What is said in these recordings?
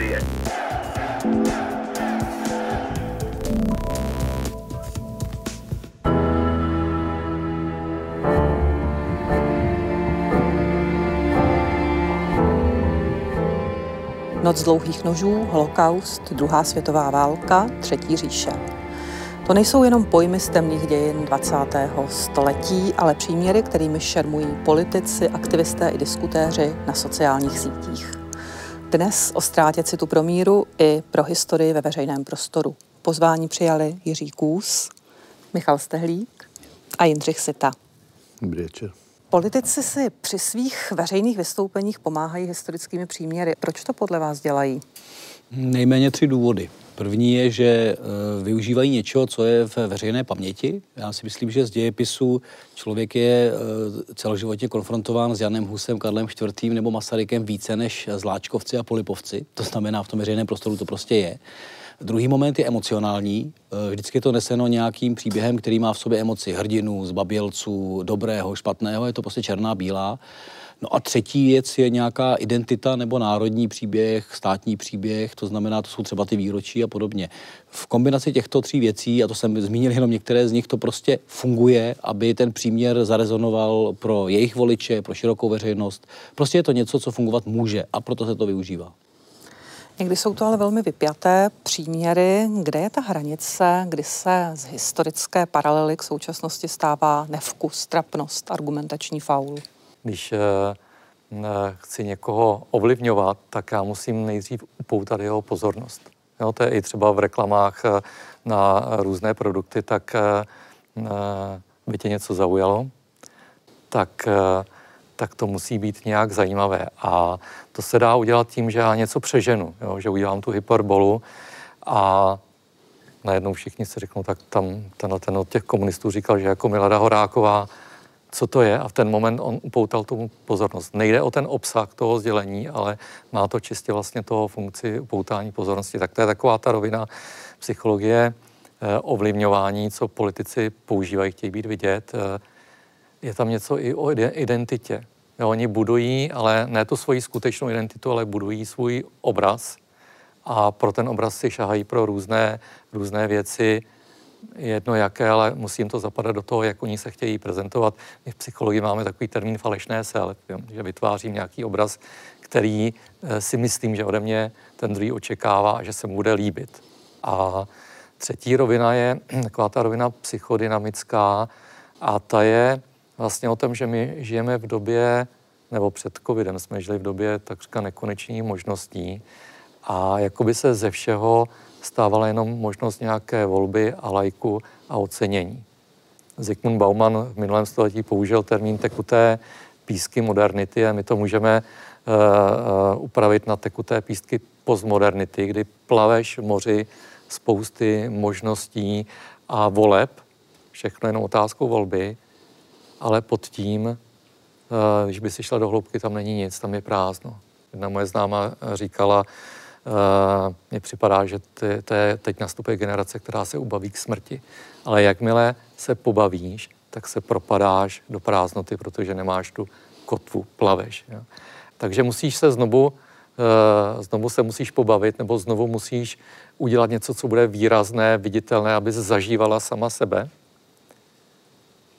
demokracie. Noc dlouhých nožů, holokaust, druhá světová válka, třetí říše. To nejsou jenom pojmy z temných dějin 20. století, ale příměry, kterými šermují politici, aktivisté i diskutéři na sociálních sítích. Dnes o ztrátě citu pro míru i pro historii ve veřejném prostoru. Pozvání přijali Jiří Kůs, Michal Stehlík a Jindřich Sita. Dobrý večer. Politici si při svých veřejných vystoupeních pomáhají historickými příměry. Proč to podle vás dělají? Nejméně tři důvody. První je, že e, využívají něčeho, co je v veřejné paměti. Já si myslím, že z dějepisu člověk je e, celoživotně konfrontován s Janem Husem, Karlem IV. nebo Masarykem více než zláčkovci a polipovci. To znamená, v tom veřejném prostoru to prostě je. Druhý moment je emocionální. Eh, vždycky je to neseno nějakým příběhem, který má v sobě emoci hrdinů, zbabělců, dobrého, špatného. Je to prostě černá, bílá. No a třetí věc je nějaká identita nebo národní příběh, státní příběh, to znamená, to jsou třeba ty výročí a podobně. V kombinaci těchto tří věcí, a to jsem zmínil jenom některé z nich, to prostě funguje, aby ten příměr zarezonoval pro jejich voliče, pro širokou veřejnost. Prostě je to něco, co fungovat může a proto se to využívá. Někdy jsou to ale velmi vypjaté příměry. Kde je ta hranice, kdy se z historické paralely k současnosti stává nevkus, trapnost, argumentační faul? Když uh, chci někoho ovlivňovat, tak já musím nejdřív upoutat jeho pozornost. Jo, to je i třeba v reklamách uh, na různé produkty, tak uh, by tě něco zaujalo, tak tak to musí být nějak zajímavé. A to se dá udělat tím, že já něco přeženu, jo? že udělám tu hyperbolu a najednou všichni si řeknou, tak tam tenhle ten od těch komunistů říkal, že jako Milada Horáková, co to je a v ten moment on upoutal tomu pozornost. Nejde o ten obsah toho sdělení, ale má to čistě vlastně toho funkci upoutání pozornosti. Tak to je taková ta rovina psychologie eh, ovlivňování, co politici používají, chtějí být vidět. Eh, je tam něco i o identitě. Jo, oni budují, ale ne tu svoji skutečnou identitu, ale budují svůj obraz a pro ten obraz si šahají pro různé, různé věci, jedno jaké, ale musím to zapadat do toho, jak oni se chtějí prezentovat. My v psychologii máme takový termín falešné self, že vytvářím nějaký obraz, který eh, si myslím, že ode mě ten druhý očekává a že se mu bude líbit. A třetí rovina je taková ta rovina psychodynamická a ta je vlastně o tom, že my žijeme v době, nebo před covidem jsme žili v době takřka nekonečných možností a jakoby se ze všeho stávala jenom možnost nějaké volby a lajku a ocenění. Zygmunt Bauman v minulém století použil termín tekuté písky modernity a my to můžeme uh, uh, upravit na tekuté písky postmodernity, kdy plaveš v moři spousty možností a voleb, všechno jenom otázkou volby, ale pod tím, eh, když by si šla do hloubky, tam není nic, tam je prázdno. Jedna moje známa říkala, mně připadá, že to je, teď nastupuje generace, která se ubaví k smrti. Ale jakmile se pobavíš, tak se propadáš do prázdnoty, protože nemáš tu kotvu, plaveš. Jo. Takže musíš se znovu, uh, znovu se musíš pobavit, nebo znovu musíš udělat něco, co bude výrazné, viditelné, aby zažívala sama sebe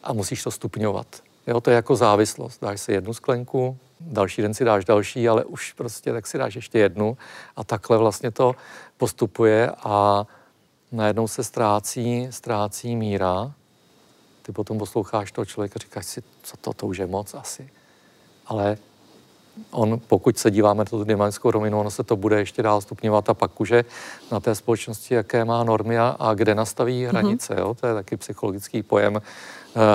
a musíš to stupňovat. Jo, to je jako závislost. Dáš si jednu sklenku, další den si dáš další, ale už prostě tak si dáš ještě jednu a takhle vlastně to postupuje a najednou se ztrácí, ztrácí míra. Ty potom posloucháš toho člověka, říkáš si, co to, to už je moc asi. Ale on, pokud se díváme na tu dynamickou rovinu, ono se to bude ještě dál stupňovat a pak už je na té společnosti, jaké má normy a, a kde nastaví mhm. hranice. Mm-hmm. Jo? To je taky psychologický pojem e,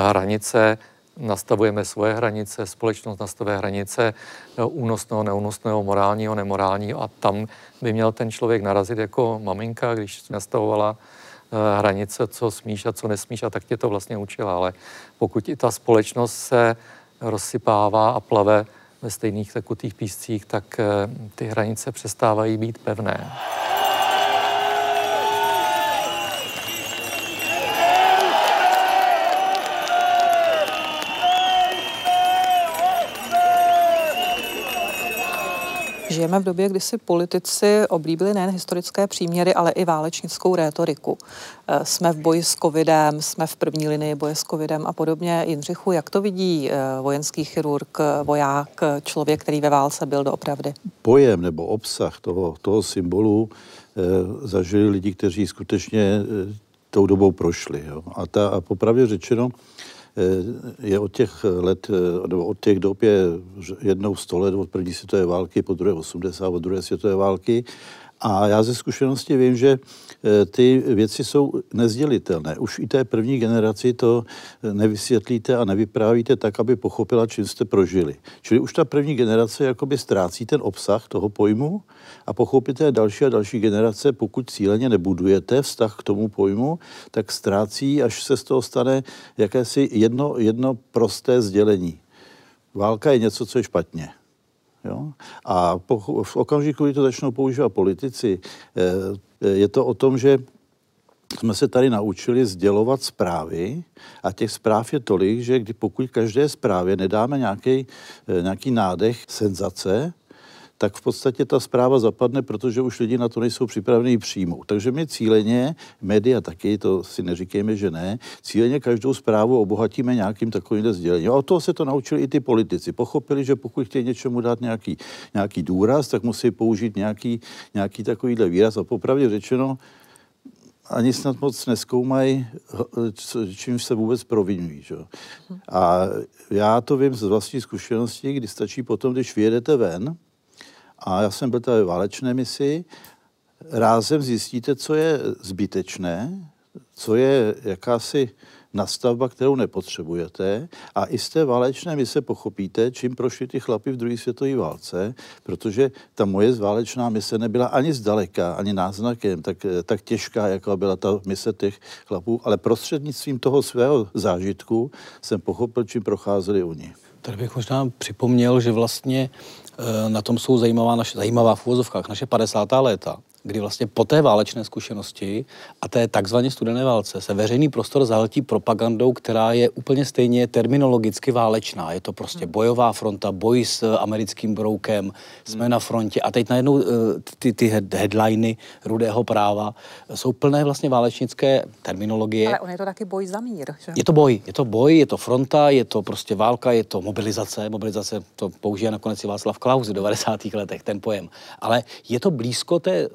hranice. Nastavujeme svoje hranice, společnost nastavuje hranice e, únosného, neúnosného, morálního, nemorálního a tam by měl ten člověk narazit jako maminka, když nastavovala e, hranice, co smíš a co nesmíš a tak tě to vlastně učila. Ale pokud i ta společnost se rozsypává a plave ve stejných tekutých píscích, tak eh, ty hranice přestávají být pevné. Žijeme v době, kdy si politici oblíbili nejen historické příměry, ale i válečnickou rétoriku. Eh, jsme v boji s covidem, jsme v první linii boje s covidem a podobně. Jindřichu, jak to vidí eh, vojenský chirurg, voják, člověk, který ve válce byl doopravdy? Pojem nebo obsah toho, toho symbolu eh, zažili lidi, kteří skutečně tou dobou prošli. Jo. A, ta, a popravdě řečeno, je od těch let, eh, nebo od těch dob je jednou sto let od první světové války, po druhé 80, od druhé světové války a já ze zkušenosti vím, že eh, ty věci jsou nezdělitelné. Už i té první generaci to eh, nevysvětlíte a nevyprávíte tak, aby pochopila, čím jste prožili. Čili už ta první generace jakoby ztrácí ten obsah toho pojmu a pochopíte další a další generace, pokud cíleně nebudujete vztah k tomu pojmu, tak ztrácí, až se z toho stane jakési jedno, jedno prosté sdělení. Válka je něco, co je špatně. Jo? A po, v okamžiku, kdy to začnou používat politici, eh, je to o tom, že jsme se tady naučili sdělovat zprávy a těch zpráv je tolik, že kdy pokud každé zprávě nedáme nějaký, eh, nějaký nádech senzace, tak v podstatě ta zpráva zapadne, protože už lidi na to nejsou připraveni přijmout. Takže my cíleně, média taky, to si neříkejme, že ne, cíleně každou zprávu obohatíme nějakým takovým sdělením. A o toho se to naučili i ty politici. Pochopili, že pokud chtějí něčemu dát nějaký, nějaký důraz, tak musí použít nějaký, nějaký takovýhle výraz. A popravdě řečeno, ani snad moc neskoumají, čím se vůbec provinují. Že? A já to vím z vlastní zkušenosti, kdy stačí potom, když vyjedete ven, a já jsem byl tady v válečné misi. Rázem zjistíte, co je zbytečné, co je jakási nastavba, kterou nepotřebujete a i z té válečné mise pochopíte, čím prošli ty chlapy v druhé světové válce, protože ta moje válečná mise nebyla ani zdaleka, ani náznakem tak, tak těžká, jako byla ta mise těch chlapů, ale prostřednictvím toho svého zážitku jsem pochopil, čím procházeli oni. Tady bych možná připomněl, že vlastně na tom jsou zajímavá, naše, zajímavá v úvozovkách naše 50. léta, kdy vlastně po té válečné zkušenosti a té takzvaně studené válce se veřejný prostor zahltí propagandou, která je úplně stejně terminologicky válečná. Je to prostě hmm. bojová fronta, boj s americkým broukem, jsme hmm. na frontě a teď najednou eh, ty, ty headliny rudého práva jsou plné vlastně válečnické terminologie. Ale on je to taky boj za mír. Že? Je to boj, je to boj, je to fronta, je to prostě válka, je to mobilizace. Mobilizace to použije nakonec i Václav Klaus v 90. letech, ten pojem. Ale je to blízko té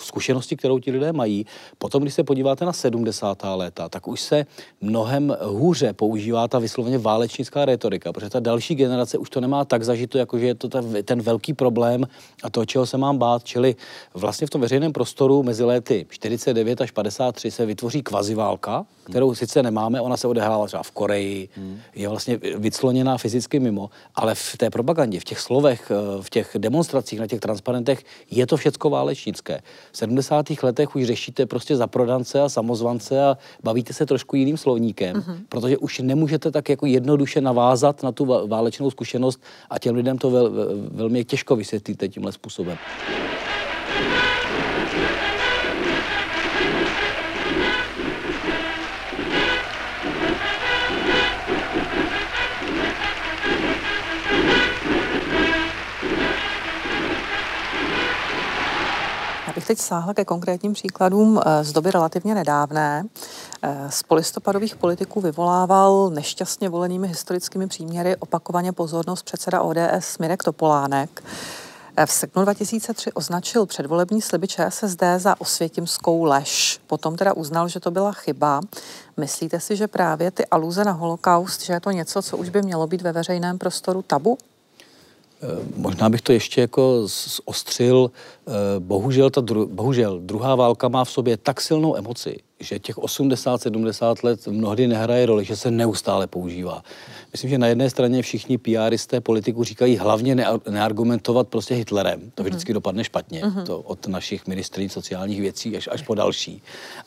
zkušenosti, kterou ti lidé mají. Potom, když se podíváte na 70. léta, tak už se mnohem hůře používá ta vysloveně válečnická retorika, protože ta další generace už to nemá tak zažito, jako že je to ten velký problém a to, čeho se mám bát. Čili vlastně v tom veřejném prostoru mezi léty 49 až 53 se vytvoří kvaziválka, kterou sice nemáme, ona se odehrává třeba v Koreji, hmm. je vlastně vycloněná fyzicky mimo, ale v té propagandě, v těch slovech, eh, v těch demonstracích, na těch transparentech je to všecko válečnické. V 70. letech už řešíte prostě za prodance a samozvance a bavíte se trošku jiným slovníkem, hmm. protože už nemůžete tak jako jednoduše navázat na tu válečnou zkušenost a těm lidem to vel, velmi těžko vysvětlíte tímhle způsobem. Teď sáhla ke konkrétním příkladům eh, z doby relativně nedávné. Eh, z polistopadových politiků vyvolával nešťastně volenými historickými příměry opakovaně pozornost předseda ODS Mirek Topolánek. Eh, v srpnu 2003 označil předvolební sliby ČSSD za osvětimskou lež. Potom teda uznal, že to byla chyba. Myslíte si, že právě ty aluze na holokaust, že je to něco, co už by mělo být ve veřejném prostoru tabu? Možná bych to ještě jako zostřil. Bohužel, ta dru, bohužel druhá válka má v sobě tak silnou emoci, že těch 80-70 let mnohdy nehraje roli, že se neustále používá. Myslím, že na jedné straně všichni PRisté politiku říkají hlavně neargumentovat prostě Hitlerem. To vždycky mm-hmm. dopadne špatně. Mm-hmm. To od našich ministrů sociálních věcí až, až po další.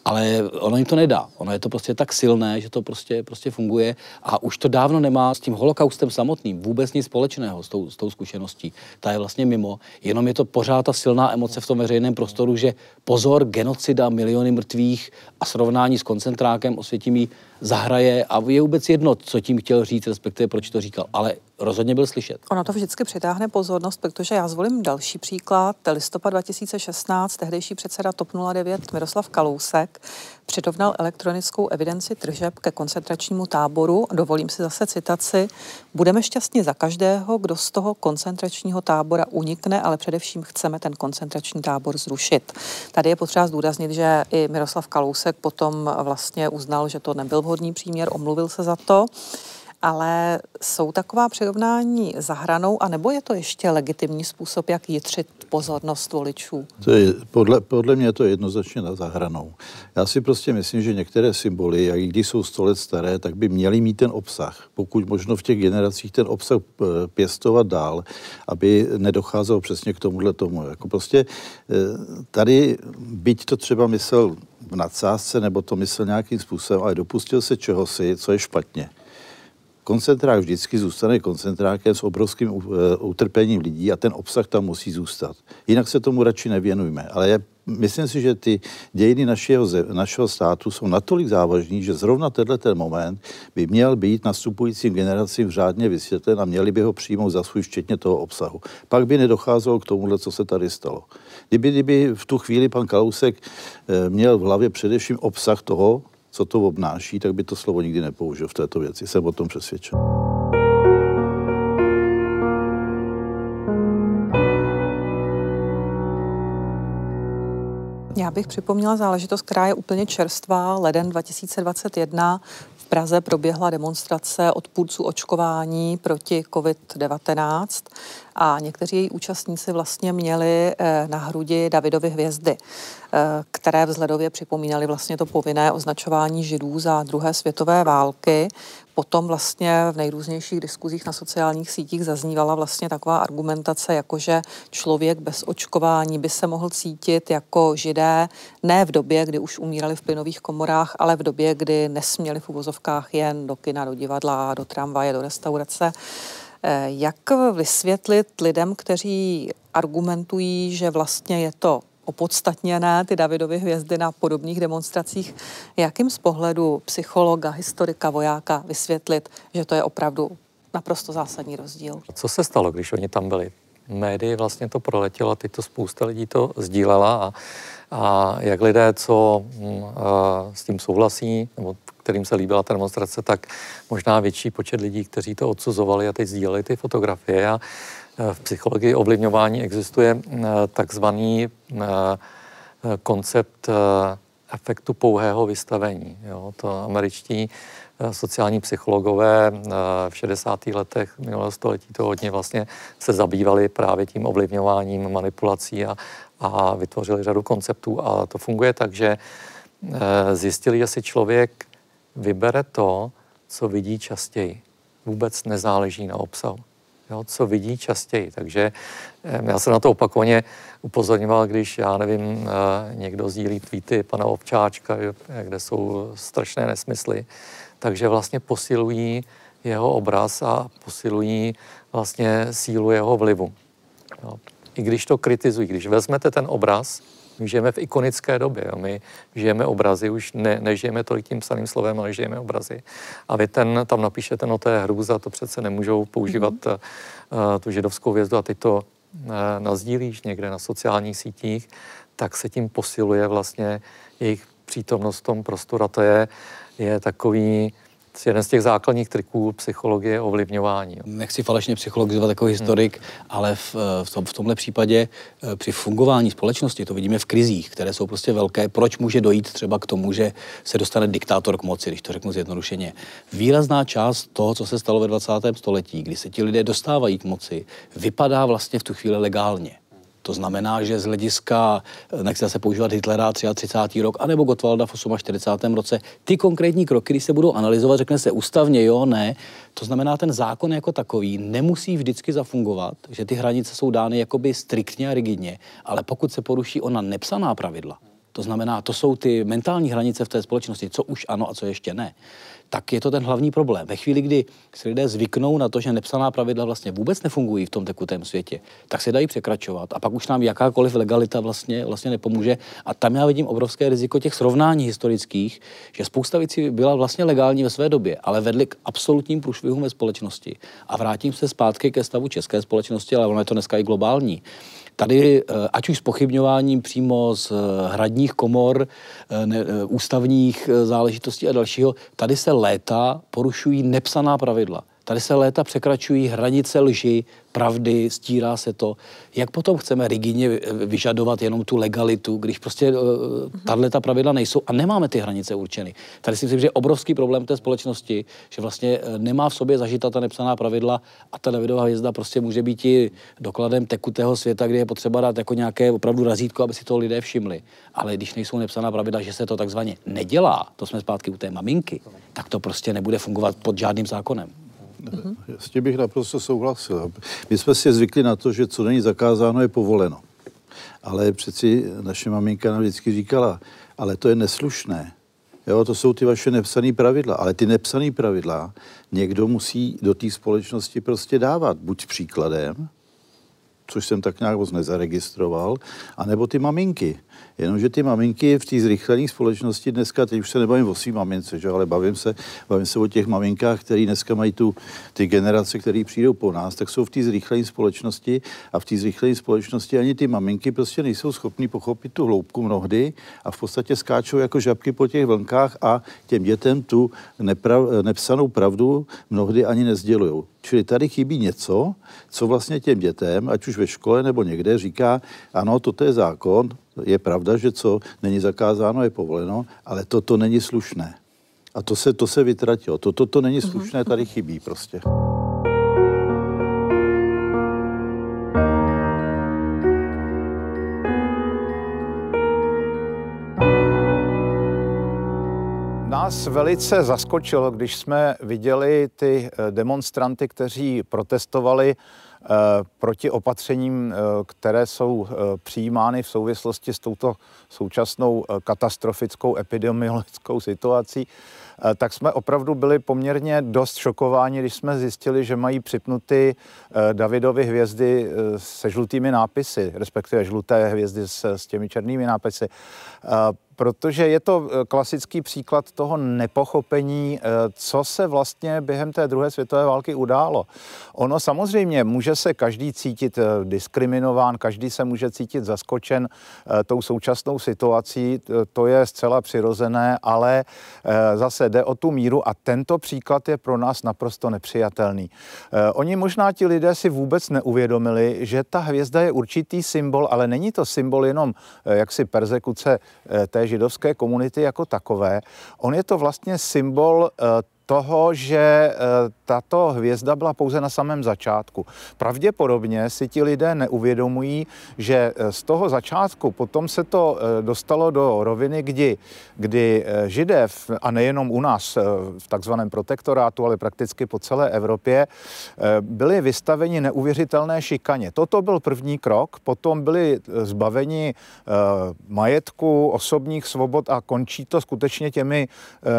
Ale ono jim to nedá. Ono je to prostě tak silné, že to prostě, prostě funguje a už to dávno nemá s tím holokaustem samotným vůbec nic společného s tou, s tou zkušeností. Ta je vlastně mimo. Jenom je to pořád ta silná emoce v tom veřejném prostoru, že pozor, genocida, miliony mrtvých a srovnání s koncentrákem Osvětimí zahraje a je vůbec jedno, co tím chtěl říct, respektive proč to říkal, ale rozhodně byl slyšet. Ono to vždycky přitáhne pozornost, protože já zvolím další příklad. Listopad 2016, tehdejší předseda TOP 09 Miroslav Kalousek přirovnal elektronickou evidenci tržeb ke koncentračnímu táboru. Dovolím si zase citaci. Budeme šťastní za každého, kdo z toho koncentračního tábora unikne, ale především chceme ten koncentrační tábor zrušit. Tady je potřeba zdůraznit, že i Miroslav Kalousek potom vlastně uznal, že to nebyl vhodný příměr, omluvil se za to ale jsou taková přirovnání za hranou, anebo je to ještě legitimní způsob, jak jitřit pozornost voličů? To je, podle, podle mě je to jednoznačně za hranou. Já si prostě myslím, že některé symboly, jak když jsou sto let staré, tak by měly mít ten obsah. Pokud možno v těch generacích ten obsah eh, pěstovat dál, aby nedocházelo přesně k tomuhle tomu. Jako prostě eh, tady, byť to třeba myslel v nadsázce, nebo to myslel nějakým způsobem, ale dopustil se čehosi, co je špatně koncentrák vždycky zůstane koncentrákem s obrovským eh, utrpením lidí a ten obsah tam musí zůstat. Jinak se tomu radši nevěnujme. Ale je, myslím si, že ty dějiny našeho, našeho státu jsou natolik závažní, že zrovna tenhle ten moment by měl být nastupujícím generacím řádně vysvětlen a měli by ho přijmout za svůj včetně toho obsahu. Pak by nedocházelo k tomuhle, co se tady stalo. Kdyby, kdyby v tu chvíli pan Kalousek eh, měl v hlavě především obsah toho, co to obnáší, tak by to slovo nikdy nepoužil v této věci. Jsem o tom přesvědčen. Já bych připomněla záležitost, která je úplně čerstvá. Leden 2021 v Praze proběhla demonstrace odpůrců očkování proti COVID-19 a někteří její účastníci vlastně měli eh, na hrudi Davidovy hvězdy, eh, které vzhledově připomínaly vlastně to povinné označování židů za druhé světové války. Potom vlastně v nejrůznějších diskuzích na sociálních sítích zaznívala vlastně taková argumentace, jako že člověk bez očkování by se mohl cítit jako židé ne v době, kdy už umírali v plynových komorách, ale v době, kdy nesměli v uvozovkách jen do kina, do divadla, do tramvaje, do restaurace. Eh, jak vysvětlit lidem, kteří argumentují, že vlastně je to opodstatněné, ty Davidovy hvězdy na podobných demonstracích, jakým z pohledu psychologa, historika, vojáka vysvětlit, že to je opravdu naprosto zásadní rozdíl. Co se stalo, když oni tam byli? Médii vlastně to proletělo, teď to spousta lidí to sdílela a, a jak lidé, co mm, a, s tím souhlasí, nebo kterým se líbila ta demonstrace, tak možná větší počet lidí, kteří to odsuzovali a teď sdíleli ty fotografie. A e, v psychologii ovlivňování existuje e, takzvaný e, koncept efektu pouhého vystavení. Jo, to američtí sociální psychologové v 60. letech minulého století to hodně vlastně se zabývali právě tím ovlivňováním, manipulací a, a vytvořili řadu konceptů. A to funguje tak, že zjistili, že si člověk vybere to, co vidí častěji. Vůbec nezáleží na obsahu. Jo, co vidí častěji. Takže já jsem na to opakovaně upozorňoval, když, já nevím, eh, někdo sdílí tweety pana Ovčáčka, kde jsou strašné nesmysly, takže vlastně posilují jeho obraz a posilují vlastně sílu jeho vlivu. Jo. I když to kritizují, když vezmete ten obraz, my žijeme v ikonické době. Jo. My žijeme obrazy, už ne, nežijeme tolik tím psaným slovem, ale žijeme obrazy. A vy ten, tam napíšete, no to je hrůza, to přece nemůžou používat mm-hmm. uh, tu židovskou vězdu a ty to uh, nazdílíš někde na sociálních sítích, tak se tím posiluje vlastně jejich přítomnost v tom prostoru. A to je, je takový jeden z těch základních triků psychologie ovlivňování. Nechci falešně psychologizovat jako historik, hmm. ale v, v, tom, v tomhle případě eh, při fungování společnosti, to vidíme v krizích, které jsou prostě velké, proč může dojít třeba k tomu, že se dostane diktátor k moci, když to řeknu zjednodušeně. Výrazná část toho, co se stalo ve 20. století, kdy se ti lidé dostávají k moci, vypadá vlastně v tu chvíli legálně. To znamená, že z hlediska, nechci se používat Hitlera 33. rok, anebo Gottwalda v 48. roce, ty konkrétní kroky, když se budou analyzovat, řekne se ústavně jo, ne, to znamená, ten zákon jako takový nemusí vždycky zafungovat, že ty hranice jsou dány jakoby striktně a rigidně, ale pokud se poruší ona nepsaná pravidla, to znamená, to jsou ty mentální hranice v té společnosti, co už ano a co ještě ne, tak je to ten hlavní problém. Ve chvíli, kdy si lidé zvyknou na to, že nepsaná pravidla vlastně vůbec nefungují v tom tekutém světě, tak se dají překračovat a pak už nám jakákoliv legalita vlastně, vlastně nepomůže. A tam já vidím obrovské riziko těch srovnání historických, že spousta věcí byla vlastně legální ve své době, ale vedly k absolutním průšvihům ve společnosti. A vrátím se zpátky ke stavu české společnosti, ale ono je to dneska i globální. Tady, eh, ať už s pochybňováním přímo z eh, hradních komor, eh, ne, ústavních záležitostí a dalšího, tady se léta porušují nepsaná pravidla. Tady se léta překračují hranice lži, pravdy, stírá se to. Jak potom chceme rigidně vyžadovat jenom tu legalitu, když prostě uh, tahle ta pravidla nejsou a nemáme ty hranice určeny. Tady si myslím, že je obrovský problém té společnosti, že vlastně uh, nemá v sobě zažita ta nepsaná pravidla a ta Davidová hvězda prostě může být i dokladem tekutého světa, kde je potřeba dát jako nějaké opravdu razítko, aby si to lidé všimli. Ale když nejsou nepsaná pravidla, že se to takzvaně nedělá, to jsme zpátky u té maminky, tak to prostě nebude fungovat pod žádným zákonem. Mm-hmm. S tím bych naprosto souhlasil. My jsme si zvykli na to, že co není zakázáno, je povoleno. Ale přeci naše maminka nám vždycky říkala, ale to je neslušné. Jo, to jsou ty vaše nepsané pravidla, ale ty nepsané pravidla někdo musí do té společnosti prostě dávat. Buď příkladem, což jsem tak nějak moc nezaregistroval, anebo ty maminky. Jenomže ty maminky v té zrychlené společnosti dneska, teď už se nebavím o svým mamince, že? ale bavím se, bavím se o těch maminkách, které dneska mají tu, ty generace, které přijdou po nás, tak jsou v té zrychlené společnosti a v té zrychlené společnosti ani ty maminky prostě nejsou schopní pochopit tu hloubku mnohdy a v podstatě skáčou jako žabky po těch vlnkách a těm dětem tu neprav, nepsanou pravdu mnohdy ani nezdělují. Čili tady chybí něco, co vlastně těm dětem, ať už ve škole nebo někde, říká, ano, toto je zákon, je pravda, že co není zakázáno, je povoleno, ale toto není slušné. A to se, to se vytratilo. Toto to není mhm. slušné, tady chybí prostě. Nás velice zaskočilo, když jsme viděli ty eh, demonstranty, kteří protestovali proti opatřením, eh, které jsou eh, přijímány v souvislosti s touto současnou katastrofickou epidemiologickou situací, tak jsme opravdu byli poměrně dost šokováni, když jsme zjistili, že mají připnuty Davidovy hvězdy se žlutými nápisy, respektive žluté hvězdy s, s těmi černými nápisy protože je to eh, klasický příklad toho nepochopení, eh, co se vlastně během té druhé světové války událo. Ono samozřejmě může se každý cítit eh, diskriminován, každý se může cítit zaskočen tou současnou situací, to je zcela přirozené, ale zase jde o tu míru a tento příklad je pro nás naprosto nepřijatelný. Oni možná ti lidé si vůbec neuvědomili, že ta hvězda je určitý symbol, ale není to symbol jenom jaksi persekuce té židovské komunity jako takové. On je to vlastně symbol eh, toho, že eh, tato hvězda byla pouze na samém začátku. Pravděpodobně si ti lidé neuvědomují, že eh, z toho začátku potom se to dostalo do roviny, kdy, kdy židé, a nejenom u nás v takzvaném protektorátu, ale prakticky po celé Evropě, byli vystaveni neuvěřitelné šikaně. Toto byl první krok, potom byli zbaveni majetku, osobních svobod a končí to skutečně těmi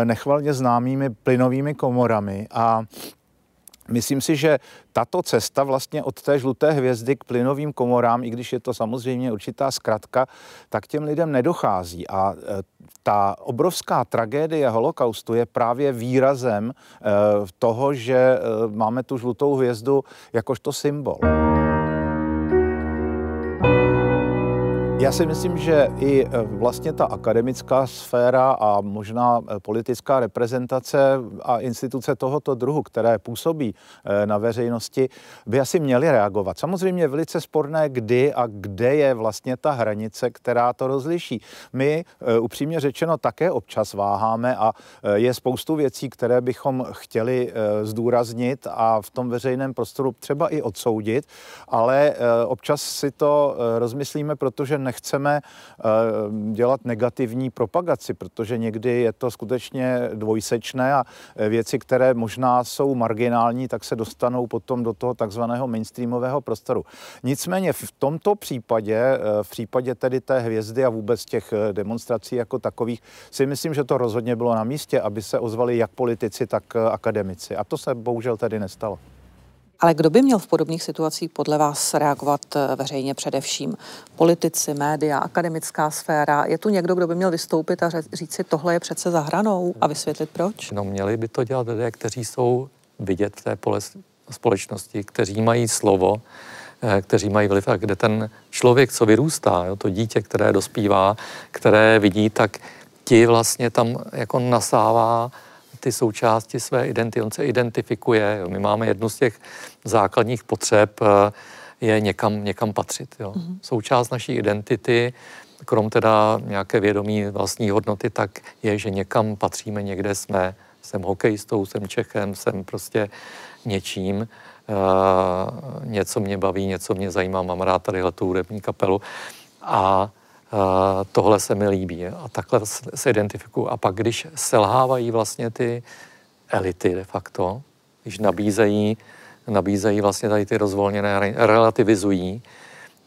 nechvalně známými plynovými spodními komorami a Myslím si, že tato cesta vlastně od té žluté hvězdy k plynovým komorám, i když je to samozřejmě určitá zkratka, tak těm lidem nedochází. A e, ta obrovská tragédie holokaustu je právě výrazem e, toho, že e, máme tu žlutou hvězdu jakožto symbol. Já si myslím, že i e, vlastně ta akademická sféra a možná e, politická reprezentace a instituce tohoto druhu, které působí e, na veřejnosti, by asi měly reagovat. Samozřejmě je velice sporné, kdy a kde je vlastně ta hranice, která to rozliší. My upřímně řečeno také občas váháme a je spoustu věcí, které bychom chtěli zdůraznit a v tom veřejném prostoru třeba i odsoudit, ale občas si to rozmyslíme, protože nechceme nechceme dělat negativní propagaci, protože někdy je to skutečně dvojsečné a věci, které možná jsou marginální, tak se dostanou potom do toho takzvaného mainstreamového prostoru. Nicméně v tomto případě, v případě tedy té hvězdy a vůbec těch demonstrací jako takových, si myslím, že to rozhodně bylo na místě, aby se ozvali jak politici, tak akademici. A to se bohužel tedy nestalo. Ale kdo by měl v podobných situacích podle vás reagovat eh, veřejně především? Politici, média, akademická sféra? Je tu někdo, kdo by měl vystoupit a říct si, tohle je přece za hranou a vysvětlit proč? No měli by to dělat lidé, kteří jsou vidět v té společnosti, kteří mají slovo, eh, kteří mají vliv a kde ten člověk, co vyrůstá, jo, to dítě, které dospívá, které vidí, tak ti vlastně tam jako nasává ty součásti své identity. On se identifikuje. Jo. My máme jednu z těch základních potřeb, eh, je někam, někam patřit. Jo. Mm-hmm. Součást naší identity, krom teda nějaké vědomí vlastní hodnoty, tak je, že někam patříme, někde jsme. Jsem hokejistou, jsem Čechem, jsem prostě něčím. Uh, něco mě baví, něco mě zajímá, mám rád tady tu hudební kapelu. A tohle se mi líbí a takhle se identifikuju. A pak, když selhávají vlastně ty elity de facto, když nabízejí, nabízejí vlastně tady ty rozvolněné, relativizují,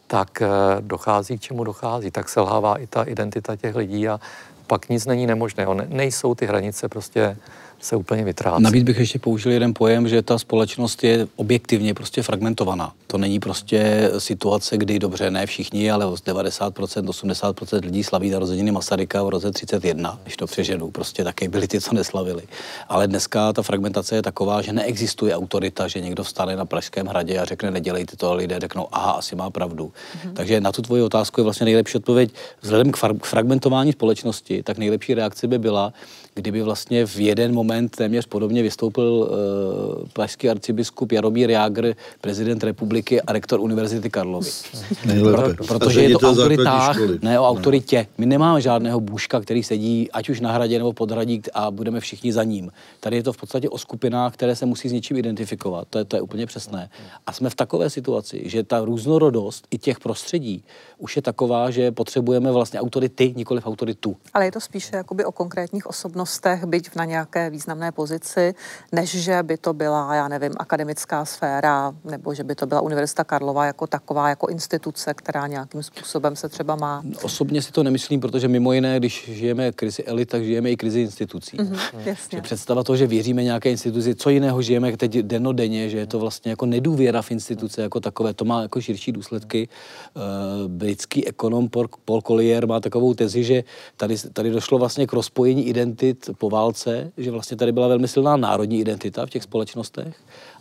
tak eh, dochází k čemu dochází. Tak selhává i ta identita těch lidí a pak nic není nemožné. Nejsou ty hranice prostě se úplně vytrácí. Navíc bych ještě použil jeden pojem, že ta společnost je objektivně prostě fragmentovaná. To není prostě situace, kdy dobře, ne všichni, ale 90%, 80% lidí slaví narozeniny Masaryka v roce 31, když to přeženu, prostě taky byli ty, co neslavili. Ale dneska ta fragmentace je taková, že neexistuje autorita, že někdo vstane na Pražském hradě a řekne, nedělejte to, a lidé řeknou, aha, asi má pravdu. Mm-hmm. Takže na tu tvoji otázku je vlastně nejlepší odpověď. Vzhledem k fragmentování společnosti, tak nejlepší reakce by byla, kdyby vlastně v jeden moment téměř podobně vystoupil uh, pražský arcibiskup Jaromír Jágr, prezident republiky a rektor Univerzity Karlovy. Pro, protože je to o autoritách, ne o autoritě. My nemáme žádného bůžka, který sedí ať už na hradě nebo pod hradí a budeme všichni za ním. Tady je to v podstatě o skupinách, které se musí s něčím identifikovat. To je, to je úplně přesné. A jsme v takové situaci, že ta různorodost i těch prostředí už je taková, že potřebujeme vlastně autority, nikoli autoritu. Ale je to spíše jakoby o konkrétních osobnostech, byť na nějaké významné pozici, než že by to byla, já nevím, akademická sféra, nebo že by to byla Univerzita Karlova jako taková, jako instituce, která nějakým způsobem se třeba má. Osobně si to nemyslím, protože mimo jiné, když žijeme krizi elit, tak žijeme i krizi institucí. Mm-hmm, jasně. Že představa toho, že věříme nějaké instituci, co jiného žijeme teď denodenně, že je to vlastně jako nedůvěra v instituce jako takové, to má jako širší důsledky. Uh, britský ekonom Paul Collier má takovou tezi, že tady, tady došlo vlastně k rozpojení identit po válce, že vlastně tady byla velmi silná národní identita v těch společnostech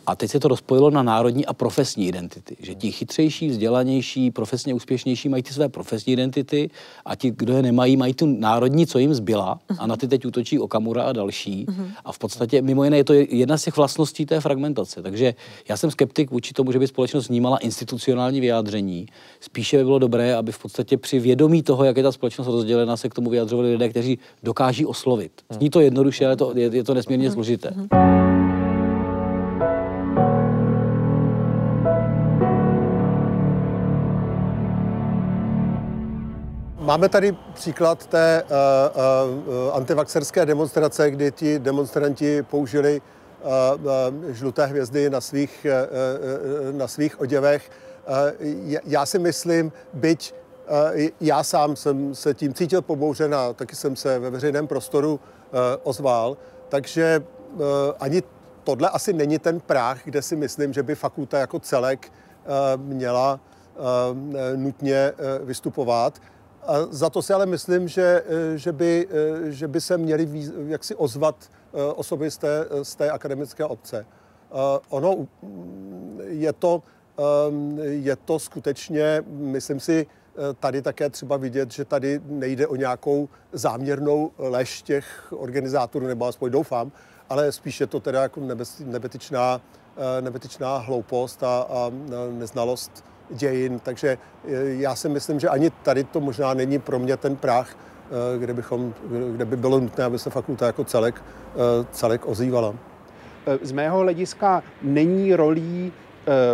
a teď se to rozpojilo na národní a profesní identity. Že ti chytřejší, vzdělanější, profesně úspěšnější mají ty své profesní identity a ti, kdo je nemají, mají tu národní, co jim zbyla. A na ty teď útočí Okamura a další. A v podstatě, mimo jiné, je to jedna z těch vlastností té fragmentace. Takže já jsem skeptik vůči tomu, že by společnost vnímala institucionální vyjádření. Spíše by bylo dobré, aby v podstatě při vědomí toho, jak je ta společnost rozdělena, se k tomu vyjadřovali lidé, kteří dokáží oslovit. Zní to jednoduše, ale to, je, je to nesmírně složité. Máme tady příklad té uh, uh, antivaxerské demonstrace, kdy ti demonstranti použili uh, uh, žluté hvězdy na svých, uh, uh, na svých oděvech. Uh, já si myslím, byť uh, já sám jsem se tím cítil pobouřen a taky jsem se ve veřejném prostoru uh, ozval, takže uh, ani tohle asi není ten práh, kde si myslím, že by fakulta jako celek uh, měla uh, nutně uh, vystupovat. A za to si ale myslím, že, eh, že, by, eh, že by se měli jaksi ozvat eh, osoby z té, z té akademické obce. Ono mm, je to, ehm, je to skutečně, myslím si, tady také třeba vidět, že tady nejde o nějakou záměrnou lež těch organizátorů, nebo aspoň doufám, ale spíš je to teda jako nebetyčná, nebetyčná hloupost a, a neznalost dějin, takže eh, já si myslím, že ani tady to možná není pro mě ten práh, eh, kde, bychom, kde by bylo nutné, aby se fakulta jako celek, eh, celek ozývala. Z mého hlediska není rolí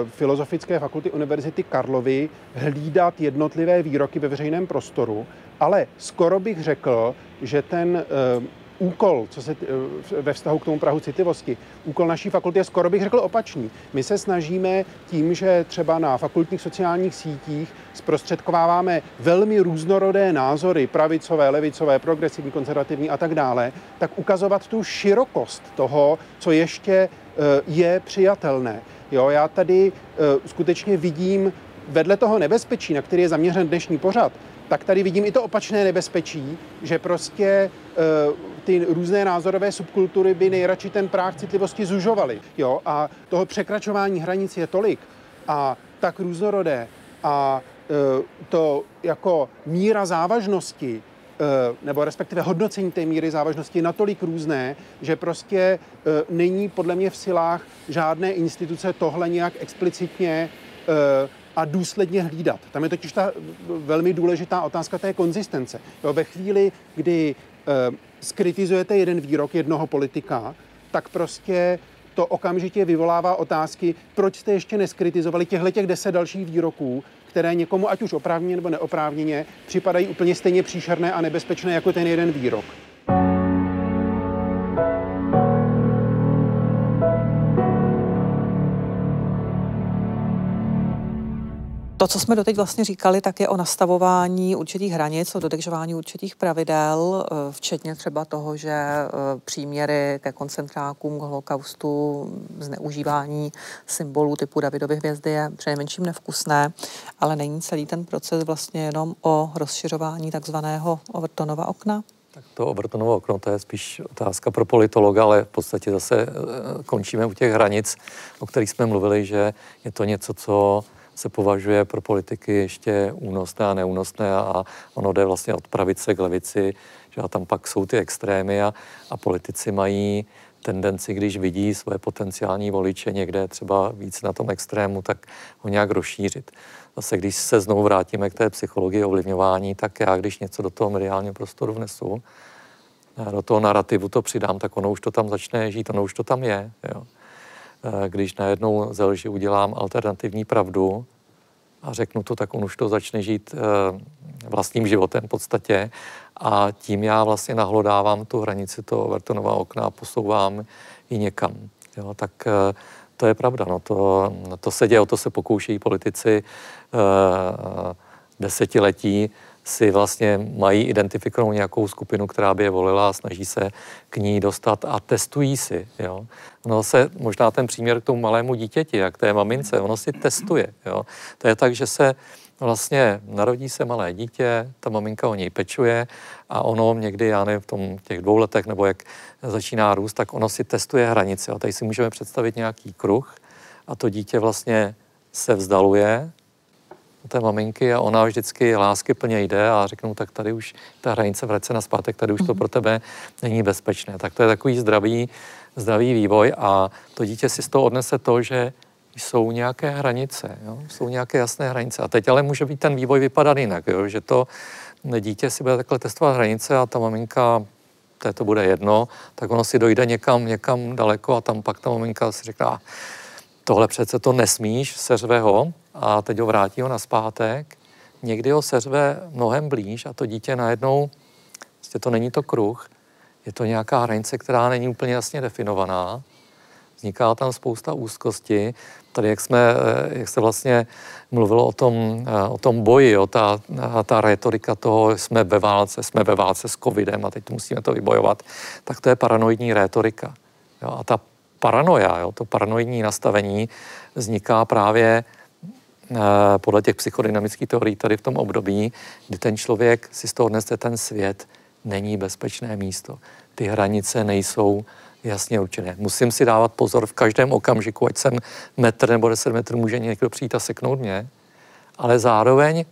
Filozofické fakulty Univerzity Karlovy hlídat jednotlivé výroky ve veřejném prostoru, ale skoro bych řekl, že ten úkol, co se ve vztahu k tomu Prahu citlivosti, úkol naší fakulty je skoro bych řekl opačný. My se snažíme tím, že třeba na fakultních sociálních sítích zprostředkováváme velmi různorodé názory, pravicové, levicové, progresivní, konzervativní a tak dále, tak ukazovat tu širokost toho, co ještě e, je přijatelné. Jo, já tady e, skutečně vidím vedle toho nebezpečí, na který je zaměřen dnešní pořad, tak tady vidím i to opačné nebezpečí, že prostě e, ty různé názorové subkultury by nejradši ten práh citlivosti zužovaly. Jo? A toho překračování hranic je tolik a tak různorodé a e, to jako míra závažnosti e, nebo respektive hodnocení té míry závažnosti natolik různé, že prostě není podle mě v silách žádné instituce tohle nějak explicitně a důsledně hlídat. Tam je totiž ta velmi důležitá otázka té konzistence. Jo, ve chvíli, kdy e, skritizujete jeden výrok jednoho politika, tak prostě to okamžitě vyvolává otázky, proč jste ještě neskritizovali těchto těch deset dalších výroků, které někomu, ať už oprávněně nebo neoprávněně, připadají úplně stejně příšerné a nebezpečné jako ten jeden výrok. To, co jsme doteď vlastně říkali, tak je o nastavování určitých hranic, o dodržování určitých pravidel, eh, včetně třeba toho, že eh, příměry ke koncentrákům, k holokaustu, zneužívání symbolů typu Davidovy hvězdy je přejmenším nevkusné, ale není celý ten proces vlastně jenom o rozšiřování takzvaného Overtonova okna? Tak to Overtonovo okno, to je spíš otázka pro politologa, ale v podstatě zase eh, končíme u těch hranic, o kterých jsme mluvili, že je to něco, co se považuje pro politiky ještě únosné a neúnosné a ono jde vlastně od pravice k levici, že a tam pak jsou ty extrémy a, a politici mají tendenci, když vidí svoje potenciální voliče někde třeba víc na tom extrému, tak ho nějak rozšířit. Zase když se znovu vrátíme k té psychologii ovlivňování, tak já, když něco do toho mediálního prostoru vnesu, do toho narrativu to přidám, tak ono už to tam začne žít, ono už to tam je. Jo. Eh, když najednou ze lži udělám alternativní pravdu a řeknu to, tak on už to začne žít eh, vlastním životem v podstatě a tím já vlastně nahlodávám tu hranici toho Vertonova okna a posouvám ji někam. Jo, tak eh, to je pravda, no to, to se děje, o to se pokoušejí politici desetiletí, si vlastně mají identifikovanou nějakou skupinu, která by je volila a snaží se k ní dostat a testují si. Jo. Ono se, možná ten příměr k tomu malému dítěti, jak té mamince, ono si testuje. Jo. To je tak, že se vlastně narodí se malé dítě, ta maminka o něj pečuje a ono někdy, já nevím, v tom těch dvou letech nebo jak začíná růst, tak ono si testuje hranice. A tady si můžeme představit nějaký kruh a to dítě vlastně se vzdaluje té maminky a ona vždycky lásky plně jde a řeknou, tak tady už ta hranice vrece na zpátek, tady už to mhm. pro tebe není bezpečné. Tak to je takový zdravý, zdravý vývoj a to dítě si z toho odnese to, že jsou nějaké hranice, jo? jsou nějaké jasné hranice. A teď ale může být ten vývoj vypadat jinak, jo? že to dítě si bude takhle testovat hranice a ta maminka to bude jedno, tak ono si dojde někam, někam daleko a tam pak ta maminka si říká, tohle přece to nesmíš, seřve ho a teď ho vrátí ho na zpátek. Někdy ho seřve mnohem blíž a to dítě najednou, vlastně to není to kruh, je to nějaká hranice, která není úplně jasně definovaná. Vzniká tam spousta úzkosti. Tady, jak, jsme, jak se vlastně mluvilo o tom, o tom boji, o ta, ta retorika toho, jsme ve válce, jsme ve válce s covidem a teď musíme to vybojovat, tak to je paranoidní retorika. Jo, a ta paranoja, jo, to paranoidní nastavení vzniká právě eh, podle těch psychodynamických teorií tady v tom období, kdy ten člověk si z toho odnese ten svět, není bezpečné místo. Ty hranice nejsou jasně určené. Musím si dávat pozor v každém okamžiku, ať jsem metr nebo deset metrů, může někdo přijít a seknout mě, ale zároveň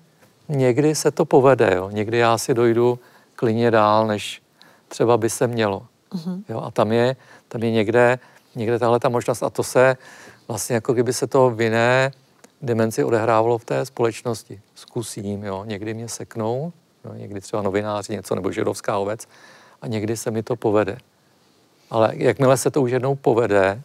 někdy se to povede, jo. někdy já si dojdu klidně dál, než třeba by se mělo. Mm-hmm. Jo, a tam je, tam je někde někde tahle ta možnost a to se vlastně jako kdyby se to v jiné dimenzi odehrávalo v té společnosti. Zkusím, jo, někdy mě seknou, jo, někdy třeba novináři něco nebo židovská ovec a někdy se mi to povede. Ale jakmile se to už jednou povede,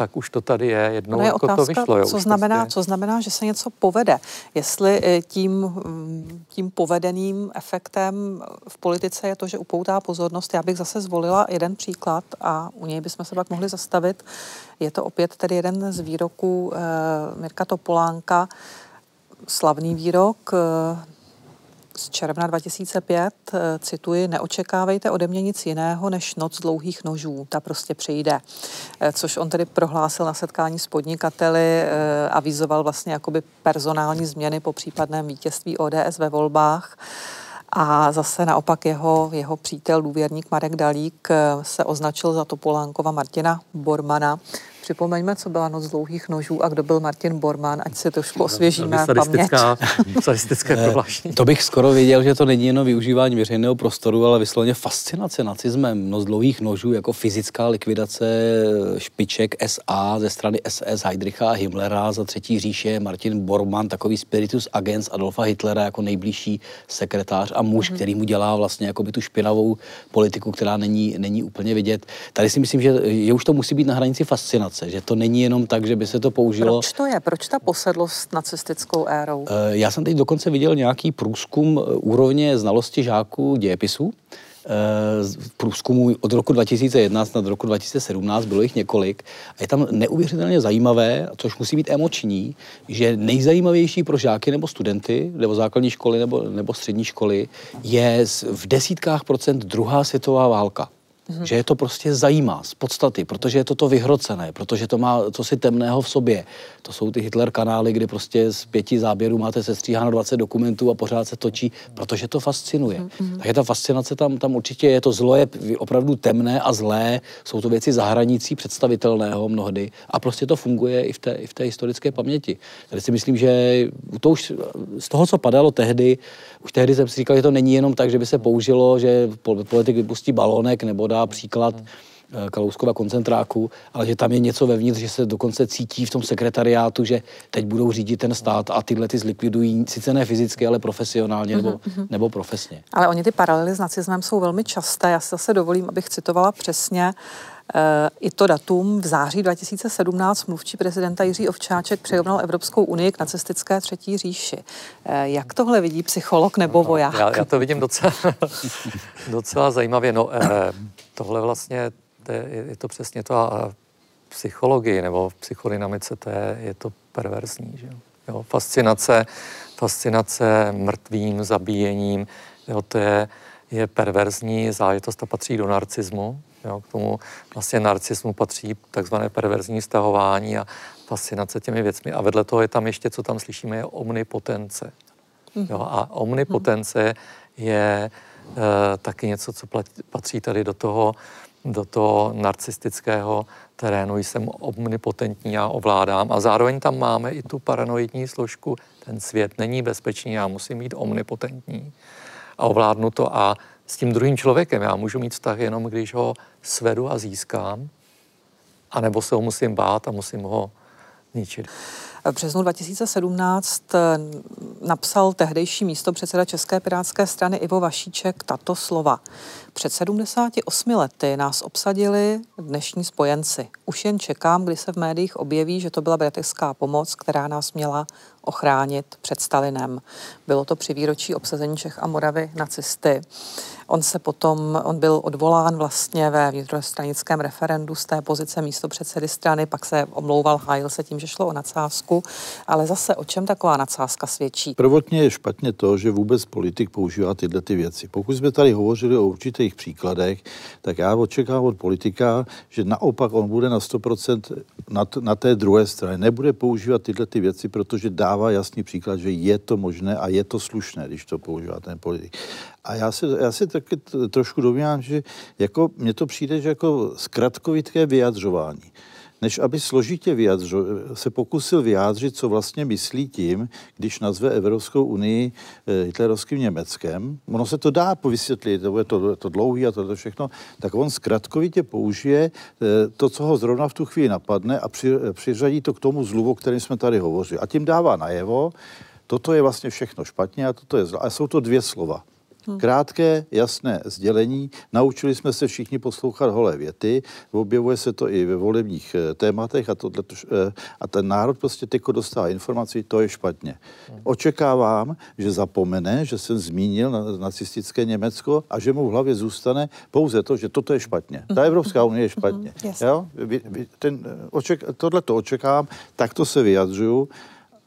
tak už to tady je, jednou je jako otázka, to vyšlo. Jo, co, znamená, prostě... co znamená, že se něco povede. Jestli eh, tím, mm, tím povedeným efektem v politice je to, že upoutá pozornost, já bych zase zvolila jeden příklad a u něj bychom se pak mohli zastavit. Je to opět tedy jeden z výroků eh, Mirka Topolánka, slavný výrok, eh, z června 2005, eh, cituji, neočekávejte ode mě nic jiného než noc dlouhých nožů, ta prostě přijde. Eh, což on tedy prohlásil na setkání s podnikateli, eh, avizoval vlastně jakoby personální změny po případném vítězství ODS ve volbách. A zase naopak jeho, jeho přítel, důvěrník Marek Dalík se označil za Topolánkova Martina Bormana, Připomeňme, co byla noc dlouhých nožů a kdo byl Martin Borman, ať si trošku osvěžíme paměť. Sadistické eh, prohlášení. To bych skoro věděl, že to není jenom využívání veřejného prostoru, ale vysloveně fascinace nacismem. Noc dlouhých nožů jako fyzická likvidace špiček SA ze strany SS Heidricha a Himmlera za třetí říše. Martin Bormann, takový spiritus agents Adolfa Hitlera jako nejbližší sekretář a muž, mm. který mu dělá vlastně jako by tu špinavou politiku, která není, není úplně vidět. Tady si myslím, že, že už to musí být na hranici fascinace informace, že to není jenom tak, že by se to použilo. Proč to je? Proč ta posedlost nacistickou érou? Eh, já jsem teď dokonce viděl nějaký průzkum eh, úrovně znalosti žáků dějepisu. Eh, průzkumu od roku 2011 na roku 2017, bylo jich několik. A je tam neuvěřitelně zajímavé, což musí být emoční, že nejzajímavější pro žáky nebo studenty, nebo základní školy nebo, nebo střední školy, je v desítkách procent druhá světová válka. Mm-hmm. Že je to prostě zajímá z podstaty, protože je to to vyhrocené, protože to má co si temného v sobě. To jsou ty Hitler kanály, kdy prostě z pěti záběrů máte sestříháno 20 dokumentů a pořád se točí, protože to fascinuje. Mm-hmm. Takže ta fascinace tam, tam určitě je, to zlo je opravdu temné a zlé, jsou to věci za hranicí představitelného mnohdy a prostě to funguje i v té, i v té historické paměti. Tady si myslím, že to už z toho, co padalo tehdy, už tehdy jsem si říkal, že to není jenom tak, že by se použilo, že politik vypustí balónek nebo dá příklad eh, Kalouskova koncentráku, ale že tam je něco vevnitř, že se dokonce cítí v tom sekretariátu, že teď budou řídit ten stát a tyhle ty zlikvidují, sice ne fyzicky, ale profesionálně nebo, uh-huh. nebo profesně. Ale oni ty paralely s nacismem jsou velmi časté. Já si zase dovolím, abych citovala přesně i to datum v září 2017 mluvčí prezidenta Jiří Ovčáček přirovnal Evropskou unii k nacistické třetí říši. Eh, jak tohle vidí psycholog nebo no, voják? Já, já to vidím docela, docela zajímavě. No, eh, tohle vlastně, to je, je to přesně to a psychologii nebo v psychodynamice, to je, je to perverzní. Že? Jo, fascinace, fascinace mrtvým, zabíjením, jo, to je, je perverzní záležitost a patří do narcismu. Jo, k tomu vlastně narcismu patří takzvané perverzní stahování a fascinace těmi věcmi. A vedle toho je tam ještě, co tam slyšíme, je omnipotence. Jo, a omnipotence je e, taky něco, co patří tady do toho, do toho narcistického terénu. Jsem omnipotentní, já ovládám. A zároveň tam máme i tu paranoidní složku. Ten svět není bezpečný, já musím být omnipotentní a ovládnu to. A s tím druhým člověkem. Já můžu mít vztah jenom, když ho svedu a získám, anebo se ho musím bát a musím ho zničit. V březnu 2017 eh, napsal tehdejší místo předseda České pirátské strany Ivo Vašíček tato slova. Před 78 lety nás obsadili dnešní spojenci. Už jen čekám, kdy se v médiích objeví, že to byla bratrská pomoc, která nás měla ochránit před Stalinem. Bylo to při výročí obsazení Čech a Moravy nacisty. On se potom, on byl odvolán vlastně ve vnitrostranickém referendu z té pozice místo předsedy strany, pak se omlouval, hájil se tím, že šlo o nadsázku, ale zase o čem taková nadsázka svědčí? Prvotně je špatně to, že vůbec politik používá tyhle ty věci. Pokud jsme tady hovořili o určitých příkladech, tak já očekávám od politika, že naopak on bude na 100% na, t- na té druhé straně. Nebude používat tyhle ty věci, protože dává jasný příklad, že je to možné a je to slušné, když to používá ten politik. A já si, já si taky trošku domnívám, že jako, mně to přijde, že jako zkratkovitké vyjadřování než aby složitě vyjadřo, se pokusil vyjádřit, co vlastně myslí tím, když nazve Evropskou unii eh, hitlerovským Německem. Ono se to dá povysvětlit, to je to, to dlouhý a to, všechno, tak on zkratkovitě použije eh, to, co ho zrovna v tu chvíli napadne a při, přiřadí to k tomu zlu, o kterém jsme tady hovořili. A tím dává najevo, toto je vlastně všechno špatně a toto je zlo. A jsou to dvě slova Krátké, jasné sdělení. Naučili jsme se všichni poslouchat holé věty. Objevuje se to i ve volebních eh, tématech a, tohle, eh, a ten národ prostě tyko dostává informaci, to je špatně. Očekávám, že zapomene, že jsem zmínil na, nacistické Německo a že mu v hlavě zůstane pouze to, že toto je špatně. Ta Evropská unie je špatně. Jo? Ten, oček, tohle to očekávám, tak to se vyjadřuju.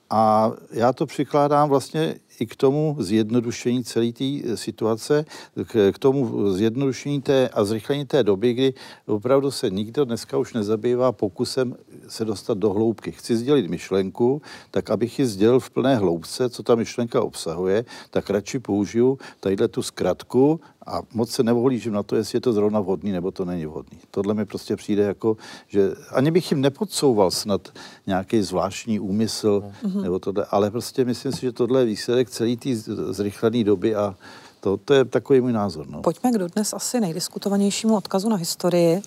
A já to přikládám vlastně i k tomu zjednodušení celé té eh, situace, k, k tomu zjednodušení té a zrychlení té doby, kdy opravdu se nikdo dneska už nezabývá pokusem se dostat do hloubky. Chci sdělit myšlenku, tak abych ji sdělil v plné hloubce, co ta myšlenka obsahuje, tak radši použiju tadyhle tu zkratku a moc se nevohlížím na to, jestli je to zrovna vhodný nebo to není vhodný. Tohle mi prostě přijde jako, že ani bych jim nepodsouval snad nějaký zvláštní úmysl mm-hmm. nebo tohle, ale prostě myslím si, že tohle je výsledek celé té zrychlené doby a to, to je takový můj názor. No. Pojďme k dodnes asi nejdiskutovanějšímu odkazu na historii,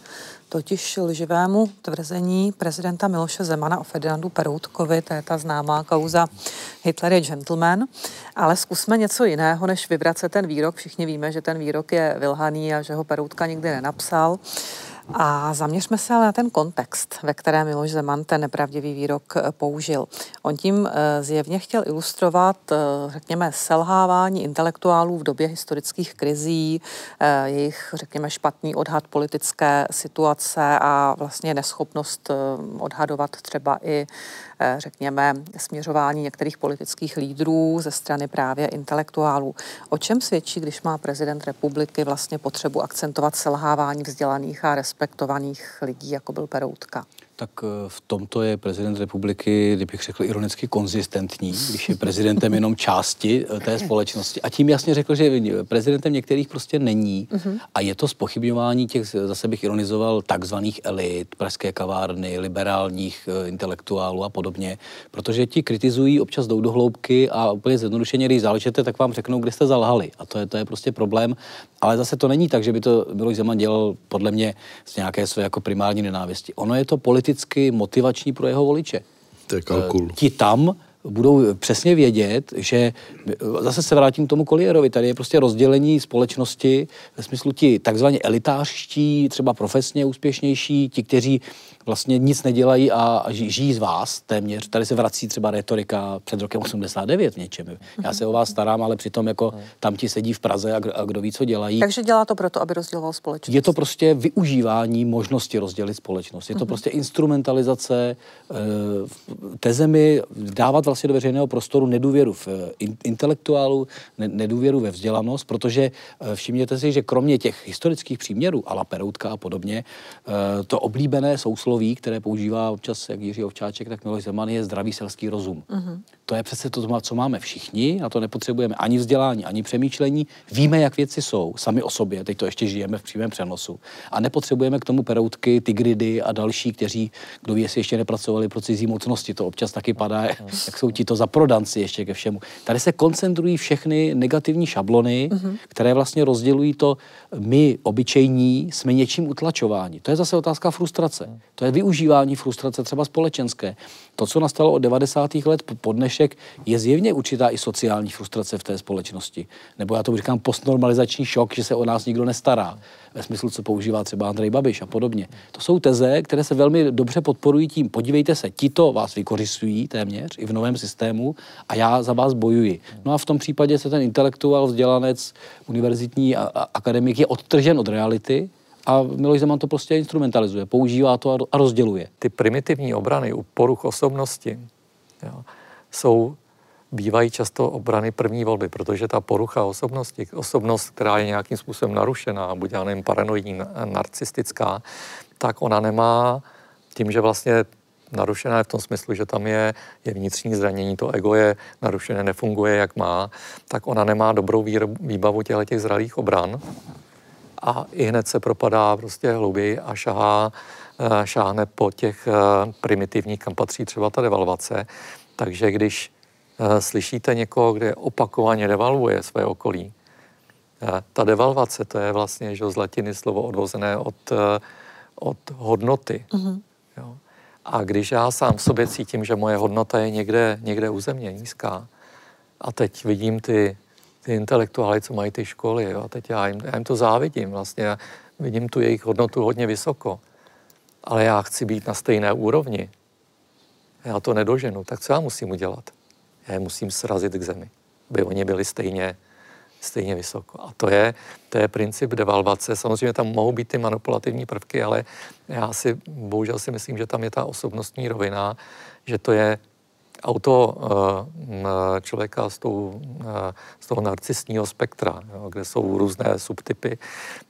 totiž lživému tvrzení prezidenta Miloše Zemana o Ferdinandu Peroutkovi, to je ta známá kauza Hitler je gentleman. Ale zkusme něco jiného, než vybrat se ten výrok. Všichni víme, že ten výrok je vylhaný a že ho Peroutka nikdy nenapsal. A zaměřme se ale na ten kontext, ve kterém Miloš Zeman ten nepravdivý výrok eh, použil. On tím eh, zjevně chtěl ilustrovat, eh, řekněme, selhávání intelektuálů v době historických krizí, jejich, řekněme, špatný odhad politické situace a vlastně neschopnost odhadovat třeba i řekněme, směřování některých politických lídrů ze strany právě intelektuálů. O čem svědčí, když má prezident republiky vlastně potřebu akcentovat selhávání vzdělaných a respektovaných lidí, jako byl Peroutka? Tak eh, v tomto je prezident republiky, kdybych řekl ironicky, konzistentní, když je prezidentem jenom části eh, té společnosti. A tím jasně řekl, že prezidentem některých prostě není. Uh-huh. A je to spochybňování těch, zase bych ironizoval, takzvaných elit, pražské kavárny, liberálních uh, intelektuálů a podobně. Protože ti kritizují, občas jdou do hloubky a úplně zjednodušeně, když záležete, tak vám řeknou, kde jste zalhali. A to je, to je prostě problém. Ale zase to není tak, že by to Miloš Zeman dělal podle mě z nějaké své jako primární nenávisti. Ono je to politické politicky motivační pro jeho voliče. To je kalkul. Eh, ti tam budou přesně vědět, že zase se vrátím k tomu Kolierovi, tady je prostě rozdělení společnosti ve smyslu ti takzvaně elitářští, třeba profesně úspěšnější, ti, kteří vlastně nic nedělají a žijí z vás téměř. Tady se vrací třeba retorika před rokem 89 v něčem. Já se o vás starám, ale přitom jako tam ti sedí v Praze a, a kdo ví, co dělají. Takže dělá to proto, aby rozděloval společnost. Je to prostě využívání možnosti rozdělit společnost. Je to uh-huh. prostě instrumentalizace uh, té zemi, dávat vlastně do veřejného prostoru nedůvěru v uh, intelektuálu, ne, nedůvěru ve vzdělanost, protože uh, všimněte si, že kromě těch historických příměrů, ala Peroutka a podobně, to oblíbené sousloví sloví, které používá občas jak Jiří Ovčáček, tak Miloš Zeman, je zdravý selský rozum. Uh-huh. To je přece to, co máme všichni, a to nepotřebujeme ani vzdělání, ani přemýšlení. Víme, jak věci jsou, sami o sobě, teď to ještě žijeme v přímém přenosu. A nepotřebujeme k tomu peroutky, tygridy a další, kteří, kdo ví, jestli ještě nepracovali pro cizí mocnosti. To občas taky padá, jak jsou ti to za prodanci ještě ke všemu. Tady se koncentrují všechny negativní šablony, uh-huh. které vlastně rozdělují to, my, obyčejní, jsme něčím utlačováni. To je zase otázka frustrace. To je využívání frustrace třeba společenské. To, co nastalo od 90. let po dnešek, je zjevně určitá i sociální frustrace v té společnosti. Nebo já to říkám postnormalizační šok, že se o nás nikdo nestará. Ve smyslu, co používá třeba Andrej Babiš a podobně. To jsou teze, které se velmi dobře podporují tím, podívejte se, ti to vás vykořistují téměř i v novém systému a já za vás bojuji. No a v tom případě se ten intelektuál, vzdělanec, univerzitní a, a akademik je odtržen od reality a Miloš Zeman to prostě instrumentalizuje, používá to a rozděluje. Ty primitivní obrany u poruch osobnosti jo, jsou bývají často obrany první volby, protože ta porucha osobnosti, osobnost, která je nějakým způsobem narušená, buď já nevím, paranoidní, narcistická, tak ona nemá tím, že vlastně narušená je v tom smyslu, že tam je, je vnitřní zranění, to ego je narušené, nefunguje, jak má, tak ona nemá dobrou výbavu těchto těch zralých obran a i hned se propadá prostě hlouběji a šahá, eh, šáhne po těch eh, primitivních, kam patří třeba ta devalvace. Takže když eh, slyšíte někoho, kde opakovaně devalvuje své okolí, ta devalvace, to je vlastně že z latiny slovo odvozené od, od hodnoty. Mm-hmm. Jo. A když já sám v sobě cítím, že moje hodnota je někde, někde u země nízká, a teď vidím ty ty intelektuály, co mají ty školy. Jo? A teď já jim, já jim to závidím vlastně. Já vidím tu jejich hodnotu hodně vysoko. Ale já chci být na stejné úrovni. Já to nedoženu. Tak co já musím udělat? Já je musím srazit k zemi, aby oni byli stejně, stejně vysoko. A to je, to je princip devalvace. Samozřejmě tam mohou být ty manipulativní prvky, ale já si bohužel si myslím, že tam je ta osobnostní rovina, že to je auto uh, člověka z, tou, z toho narcistního spektra, jo, kde jsou různé subtypy,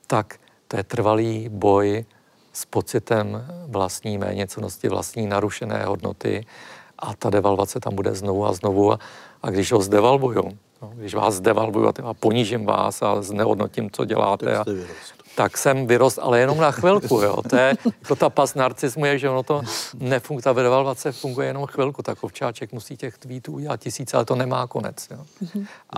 tak to je trvalý boj s pocitem vlastní méněcenosti, vlastní narušené hodnoty a ta devalvace tam bude znovu a znovu a, a když ho zdevalvuju, no, když vás zdevalvuju a ponížím vás a znehodnotím, co děláte a, tak jsem vyrost, ale jenom na chvilku, jo. To je, jako ta pas narcismu je, že ono to nefunguje, ta devalvace funguje jenom chvilku, tak ovčáček musí těch tweetů udělat tisíce, ale to nemá konec, jo.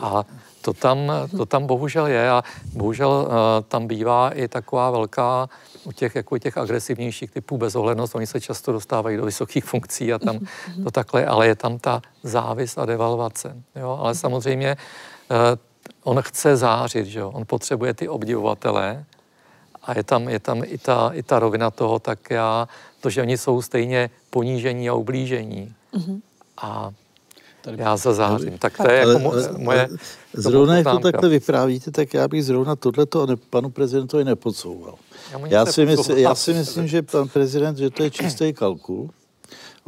A to tam, to tam bohužel je a bohužel uh, tam bývá i taková velká u těch, jako těch agresivnějších typů bezohlednost, oni se často dostávají do vysokých funkcí a tam to takhle, ale je tam ta závis a devalvace, jo. Ale samozřejmě uh, on chce zářit, že jo? on potřebuje ty obdivovatele, a je tam, je tam i, ta, i ta rovina toho, tak já, to, že oni jsou stejně ponížení a ublížení. Mm-hmm. A já za zářím. Tak to je ale, jako mo, moje... Zrovna jak to takhle vyprávíte, tak já bych zrovna tohleto panu prezidentovi nepodsouval. Já, já, si mysl, já si myslím, že pan prezident, že to je čistý kalkul,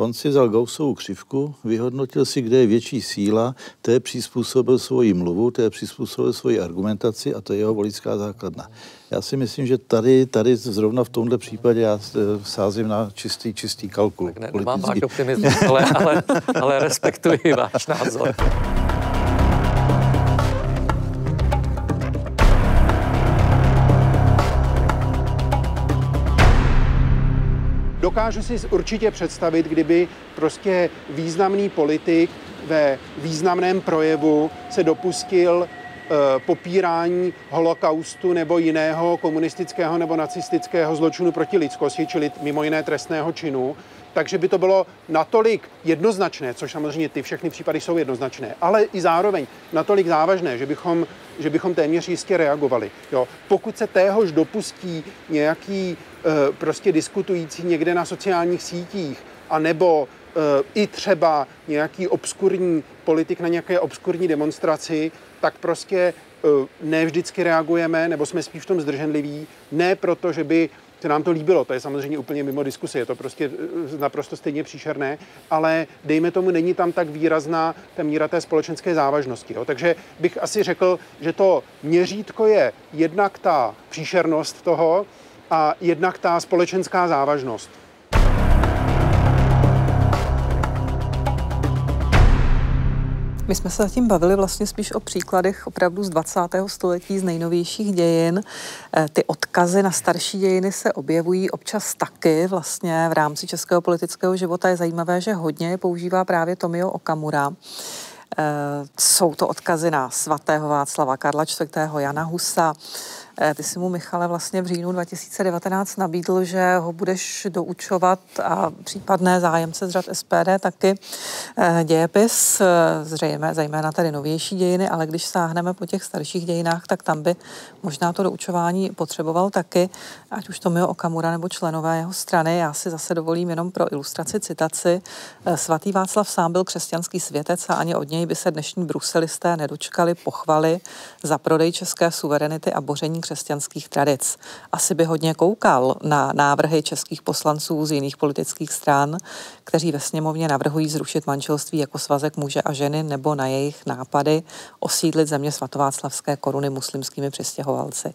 On si vzal Gaussovou křivku, vyhodnotil si, kde je větší síla, to je přizpůsobil svoji mluvu, to je přizpůsobil svoji argumentaci a to je jeho voličská základna. Já si myslím, že tady, tady zrovna v tomhle případě já eh, sázím na čistý, čistý kalkul. Tak ne, nemám váš optimismus, ale, ale, ale respektuji váš názor. Dokážu si určitě představit, kdyby prostě významný politik ve významném projevu se dopustil eh, popírání holokaustu nebo jiného komunistického nebo nacistického zločinu proti lidskosti, čili mimo jiné trestného činu, takže by to bylo natolik jednoznačné, což samozřejmě ty všechny případy jsou jednoznačné, ale i zároveň natolik závažné, že bychom, že bychom téměř jistě reagovali. Jo. Pokud se téhož dopustí nějaký prostě diskutující někde na sociálních sítích, a nebo e, i třeba nějaký obskurní politik na nějaké obskurní demonstraci, tak prostě e, ne vždycky reagujeme, nebo jsme spíš v tom zdrženliví, ne proto, že by se nám to líbilo, to je samozřejmě úplně mimo diskusi, je to prostě eh, naprosto stejně příšerné, ale dejme tomu, není tam tak výrazná ta míra té společenské závažnosti. Jo. Takže bych asi řekl, že to měřítko je jednak ta příšernost toho a jednak ta společenská závažnost. My jsme se zatím bavili vlastně spíš o příkladech opravdu z 20. století, z nejnovějších dějin. Eh, ty odkazy na starší dějiny se objevují občas taky vlastně v rámci českého politického života. Je zajímavé, že hodně je používá právě Tomio Okamura. Eh, jsou to odkazy na svatého Václava Karla IV. Jana Husa, ty si mu, Michale, vlastně v říjnu 2019 nabídl, že ho budeš doučovat a případné zájemce z řad SPD taky eh, dějepis, eh, zřejmě, zejména tady novější dějiny, ale když sáhneme po těch starších dějinách, tak tam by možná to doučování potřeboval taky, ať už to Mio Okamura nebo členové jeho strany. Já si zase dovolím jenom pro ilustraci citaci. Svatý Václav sám byl křesťanský světec a ani od něj by se dnešní bruselisté nedočkali pochvaly za prodej české suverenity a boření křesťanských tradic. Asi by hodně koukal na návrhy českých poslanců z jiných politických stran, kteří ve sněmovně navrhují zrušit manželství jako svazek muže a ženy nebo na jejich nápady osídlit země svatováclavské koruny muslimskými přistěhovalci.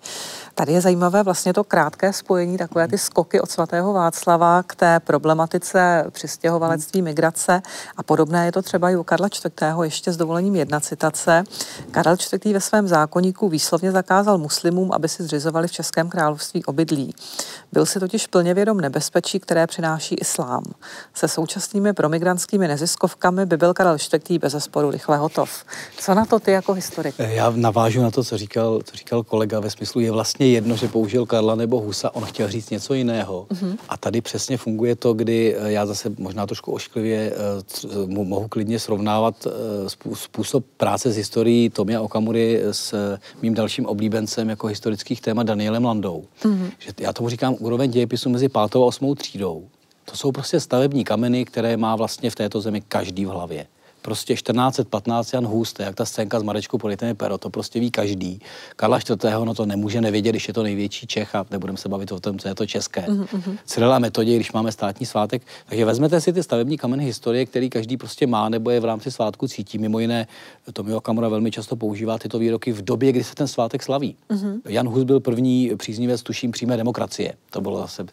Tady je zajímavé vlastně to krátké spojení, takové ty skoky od svatého Václava k té problematice přistěhovalectví, migrace a podobné je to třeba i u Karla IV. ještě s dovolením jedna citace. Karel IV. ve svém zákonníku výslovně zakázal muslimům, aby si zřizovali v Českém království obydlí. Byl si totiž plně vědom nebezpečí, které přináší islám. Se současnými promigrantskými neziskovkami by byl Karel IV. bez zesporu rychle hotov. Co na to ty jako historik? Já navážu na to, co říkal, co říkal kolega ve smyslu, je vlastně jedno, že použil Karla nebo Husa, on chtěl říct něco jiného. Mm-hmm. A tady přesně funguje to, kdy eh, já zase možná trošku ošklivě uh, mohu klidně srovnávat způsob práce z historií Tomia Okamury s mým dalším oblíbencem jako historických témat Danielem Landou. Mm-hmm. Že já tomu říkám úroveň dějepisu mezi pátou a osmou třídou. To jsou prostě stavební kameny, které má vlastně v této zemi každý v hlavě prostě 1415 Jan je jak ta scénka s Marečkou Politemi pero, to prostě ví každý. Karla IV. no to nemůže nevědět, když je to největší Čech a nebudeme se bavit o tom, co je to české. Mm-hmm. Cyrila metodě, když máme státní svátek. Takže vezmete si ty stavební kameny historie, který každý prostě má nebo je v rámci svátku cítí. Mimo jiné, Tomio Kamura velmi často používá tyto výroky v době, kdy se ten svátek slaví. Mm-hmm. Jan Hus byl první příznivec, tuším, přímé demokracie. To bylo zase e,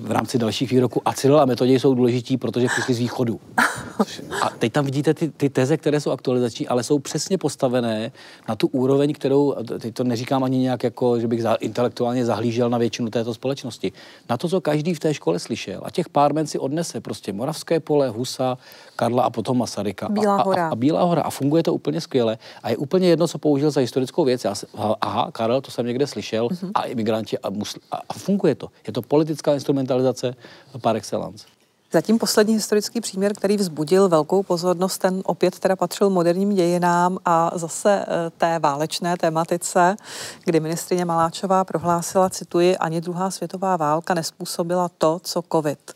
v rámci dalších výroků. A Cyril a metodě jsou důležití, protože přišli z východu. A teď tam vidíte ty, ty teze, které jsou aktualizační, ale jsou přesně postavené na tu úroveň, kterou, teď to neříkám ani nějak jako, že bych za, intelektuálně zahlížel na většinu této společnosti. Na to, co každý v té škole slyšel. A těch pár men si odnese prostě Moravské pole, Husa, Karla a potom Masaryka. Bílá hora. A, a, a Bílá hora. A funguje to úplně skvěle. A je úplně jedno, co použil za historickou věc. Já se, aha, Karel, to jsem někde slyšel. Mm-hmm. A imigranti a, musl, a, a funguje to. Je to politická instrumentalizace par excellence. Zatím poslední historický příměr, který vzbudil velkou pozornost, ten opět teda patřil moderním dějinám a zase eh, té válečné tematice, kdy ministrině Maláčová prohlásila, cituji, ani druhá světová válka nespůsobila to, co covid.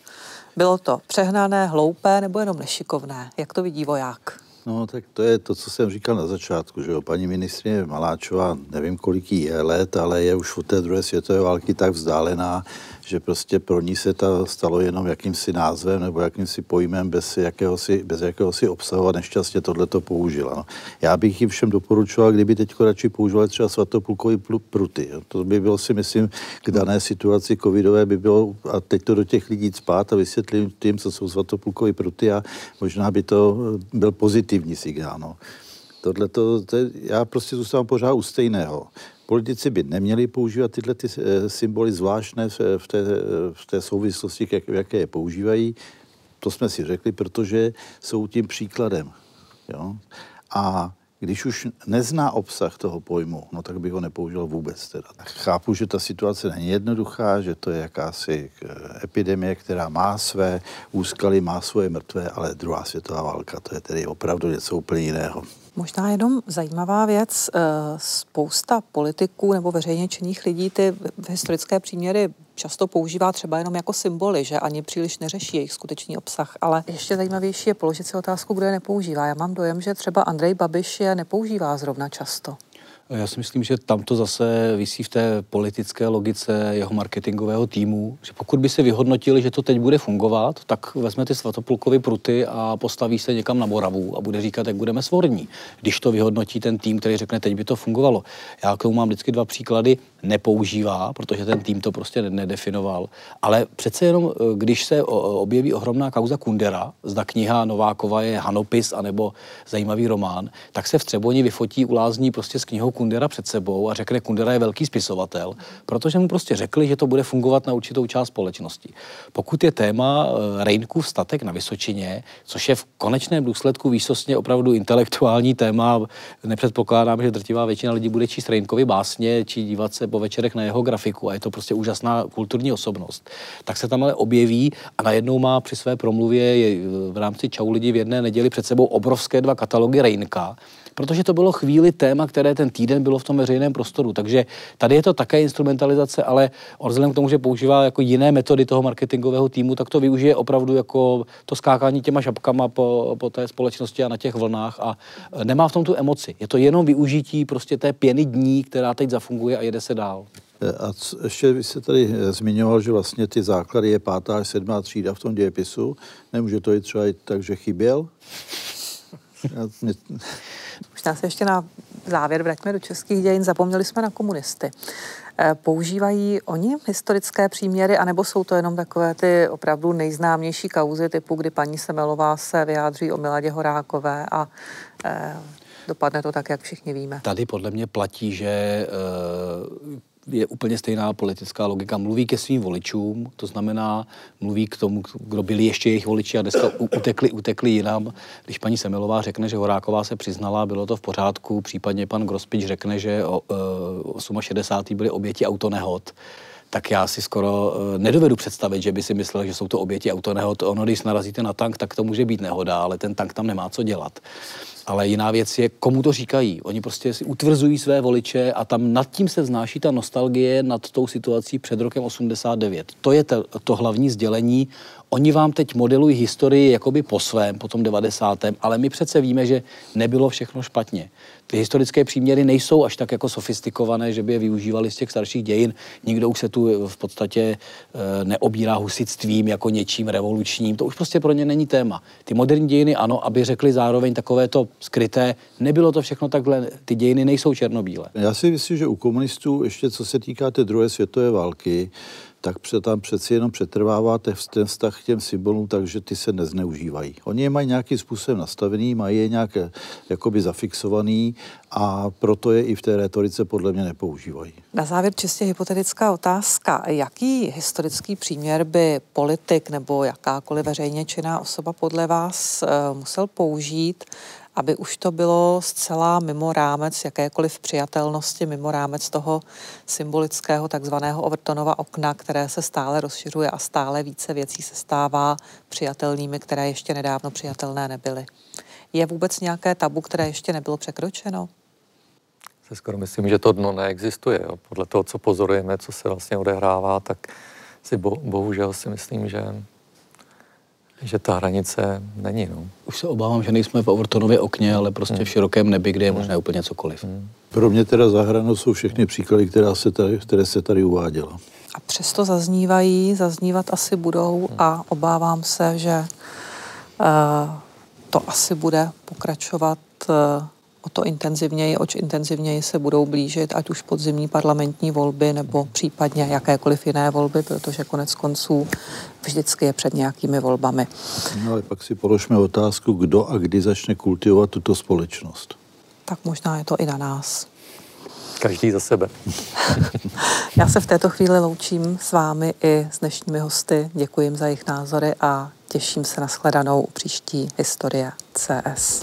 Bylo to přehnané, hloupé nebo jenom nešikovné? Jak to vidí voják? No, tak to je to, co jsem říkal na začátku, že jo. Paní ministrině Maláčová, nevím, kolik jí je let, ale je už od té druhé světové války tak vzdálená, že prostě pro ní se to stalo jenom jakýmsi názvem nebo jakýmsi pojmem bez jakéhosi, bez jakéhosi obsahu a nešťastně tohle to použila. No. Já bych jim všem doporučoval, kdyby teď radši používali třeba svatoplukový pruty. Jo. To by bylo si myslím k dané situaci covidové by bylo, a teď to do těch lidí spát a vysvětlím tím, co jsou svatoplukový pruty a možná by to byl pozitivní signál. No. Tohle to, já prostě zůstávám pořád u stejného. Politici by neměli používat tyhle ty eh, symboly zvláštné v té, v té souvislosti, jak, jaké je používají. To jsme si řekli, protože jsou tím příkladem. Jo? A když už nezná obsah toho pojmu, no tak bych ho nepoužil vůbec. Teda. Chápu, že ta situace není jednoduchá, že to je jakási eh, epidemie, která má své úskaly, má svoje mrtvé, ale druhá světová válka, to je tedy opravdu něco úplně jiného. Možná jenom zajímavá věc. Eh, spousta politiků nebo veřejně činných lidí ty historické příměry často používá třeba jenom jako symboly, že ani příliš neřeší jejich skutečný obsah. Ale ještě zajímavější je položit si otázku, kdo je nepoužívá. Já mám dojem, že třeba Andrej Babiš je nepoužívá zrovna často. Já si myslím, že tam to zase vysí v té politické logice jeho marketingového týmu, že pokud by se vyhodnotili, že to teď bude fungovat, tak vezme ty svatopulkovy pruty a postaví se někam na Moravu a bude říkat, jak budeme svorní. Když to vyhodnotí ten tým, který řekne, teď by to fungovalo. Já k tomu mám vždycky dva příklady. Nepoužívá, protože ten tým to prostě nedefinoval. Ale přece jenom, eh, když se objeví ohromná kauza Kundera, zda kniha Novákova je Hanopis anebo zajímavý román, tak se v Třeboni vyfotí ulázní prostě s knihou Kundera před sebou a řekne, Kundera je velký spisovatel, protože mu prostě řekli, že to bude fungovat na určitou část společnosti. Pokud je téma eh, Rejnkův statek na Vysočině, což je v konečném důsledku výsostně opravdu intelektuální téma, nepředpokládám, že drtivá většina lidí bude číst Rejnkovi básně či dívat se po večerech na jeho grafiku a je to prostě úžasná kulturní osobnost, tak se tam ale objeví a najednou má při své promluvě v rámci Čau lidi v jedné neděli před sebou obrovské dva katalogy Rejnka, protože to bylo chvíli téma, které ten týden bylo v tom veřejném prostoru. Takže tady je to také instrumentalizace, ale vzhledem k tomu, že používá jako jiné metody toho marketingového týmu, tak to využije opravdu jako to skákání těma šapkama po, po té společnosti a na těch vlnách a nemá v tom tu emoci. Je to jenom využití prostě té pěny dní, která teď zafunguje a jede se dál. A ještě vy jste tady eh, zmiňoval, že vlastně ty základy je pátá až sedmá třída v tom dějepisu. Nemůže to jít třeba i tak, že chyběl? Možná se ještě na závěr vraťme do českých dějin. Zapomněli jsme na komunisty. Eh, používají oni historické příměry, anebo jsou to jenom takové ty opravdu nejznámější kauzy typu, kdy paní Semelová se vyjádří o Miladě Horákové a eh, dopadne to tak, jak všichni víme. Tady podle mě platí, že je úplně stejná politická logika. Mluví ke svým voličům, to znamená, mluví k tomu, kdo byli ještě jejich voliči a dneska utekli, utekli jinam. Když paní Semelová řekne, že Horáková se přiznala, bylo to v pořádku, případně pan Grospič řekne, že o, e, 68. byly oběti autonehod, tak já si skoro e, nedovedu představit, že by si myslel, že jsou to oběti autonehod. Ono, když narazíte na tank, tak to může být nehoda, ale ten tank tam nemá co dělat. Ale jiná věc je, komu to říkají. Oni prostě si utvrzují své voliče a tam nad tím se vznáší ta nostalgie nad tou situací před rokem 89. To je to, to hlavní sdělení Oni vám teď modelují historii jakoby po svém, po tom 90. ale my přece víme, že nebylo všechno špatně. Ty historické příměry nejsou až tak jako sofistikované, že by je využívali z těch starších dějin. Nikdo už se tu v podstatě e, neobírá husitstvím jako něčím revolučním. To už prostě pro ně není téma. Ty moderní dějiny, ano, aby řekli zároveň takové to skryté, nebylo to všechno takhle, ty dějiny nejsou černobílé. Já si myslím, že u komunistů, ještě co se týká té druhé světové války, tak tam přeci jenom přetrvává ten vztah k těm symbolům, takže ty se nezneužívají. Oni je mají nějakým způsobem nastavený, mají je nějak jakoby zafixovaný a proto je i v té retorice podle mě nepoužívají. Na závěr čistě hypotetická otázka. Jaký historický příměr by politik nebo jakákoliv veřejně činná osoba podle vás eh, musel použít, aby už to bylo zcela mimo rámec jakékoliv přijatelnosti, mimo rámec toho symbolického takzvaného Overtonova okna, které se stále rozšiřuje a stále více věcí se stává přijatelnými, které ještě nedávno přijatelné nebyly. Je vůbec nějaké tabu, které ještě nebylo překročeno? Se skoro myslím, že to dno neexistuje. Jo. Podle toho, co pozorujeme, co se vlastně odehrává, tak si bo, bohužel si myslím, že že ta hranice není. No. Už se obávám, že nejsme v Overtonově okně, ale prostě hmm. v širokém nebi, kde je možné hmm. úplně cokoliv. Hmm. Pro mě teda za hranou jsou všechny příklady, které se tady, které se tady uváděla. A přesto zaznívají, zaznívat asi budou hmm. a obávám se, že uh, to asi bude pokračovat uh, o to intenzivněji, oč intenzivněji se budou blížit, ať už podzimní parlamentní volby nebo případně jakékoliv jiné volby, protože konec konců vždycky je před nějakými volbami. No ale pak si položme otázku, kdo a kdy začne kultivovat tuto společnost. Tak možná je to i na nás. Každý za sebe. Já se v této chvíli loučím s vámi i s dnešními hosty. Děkuji jim za jejich názory a těším se na shledanou u příští historie CS.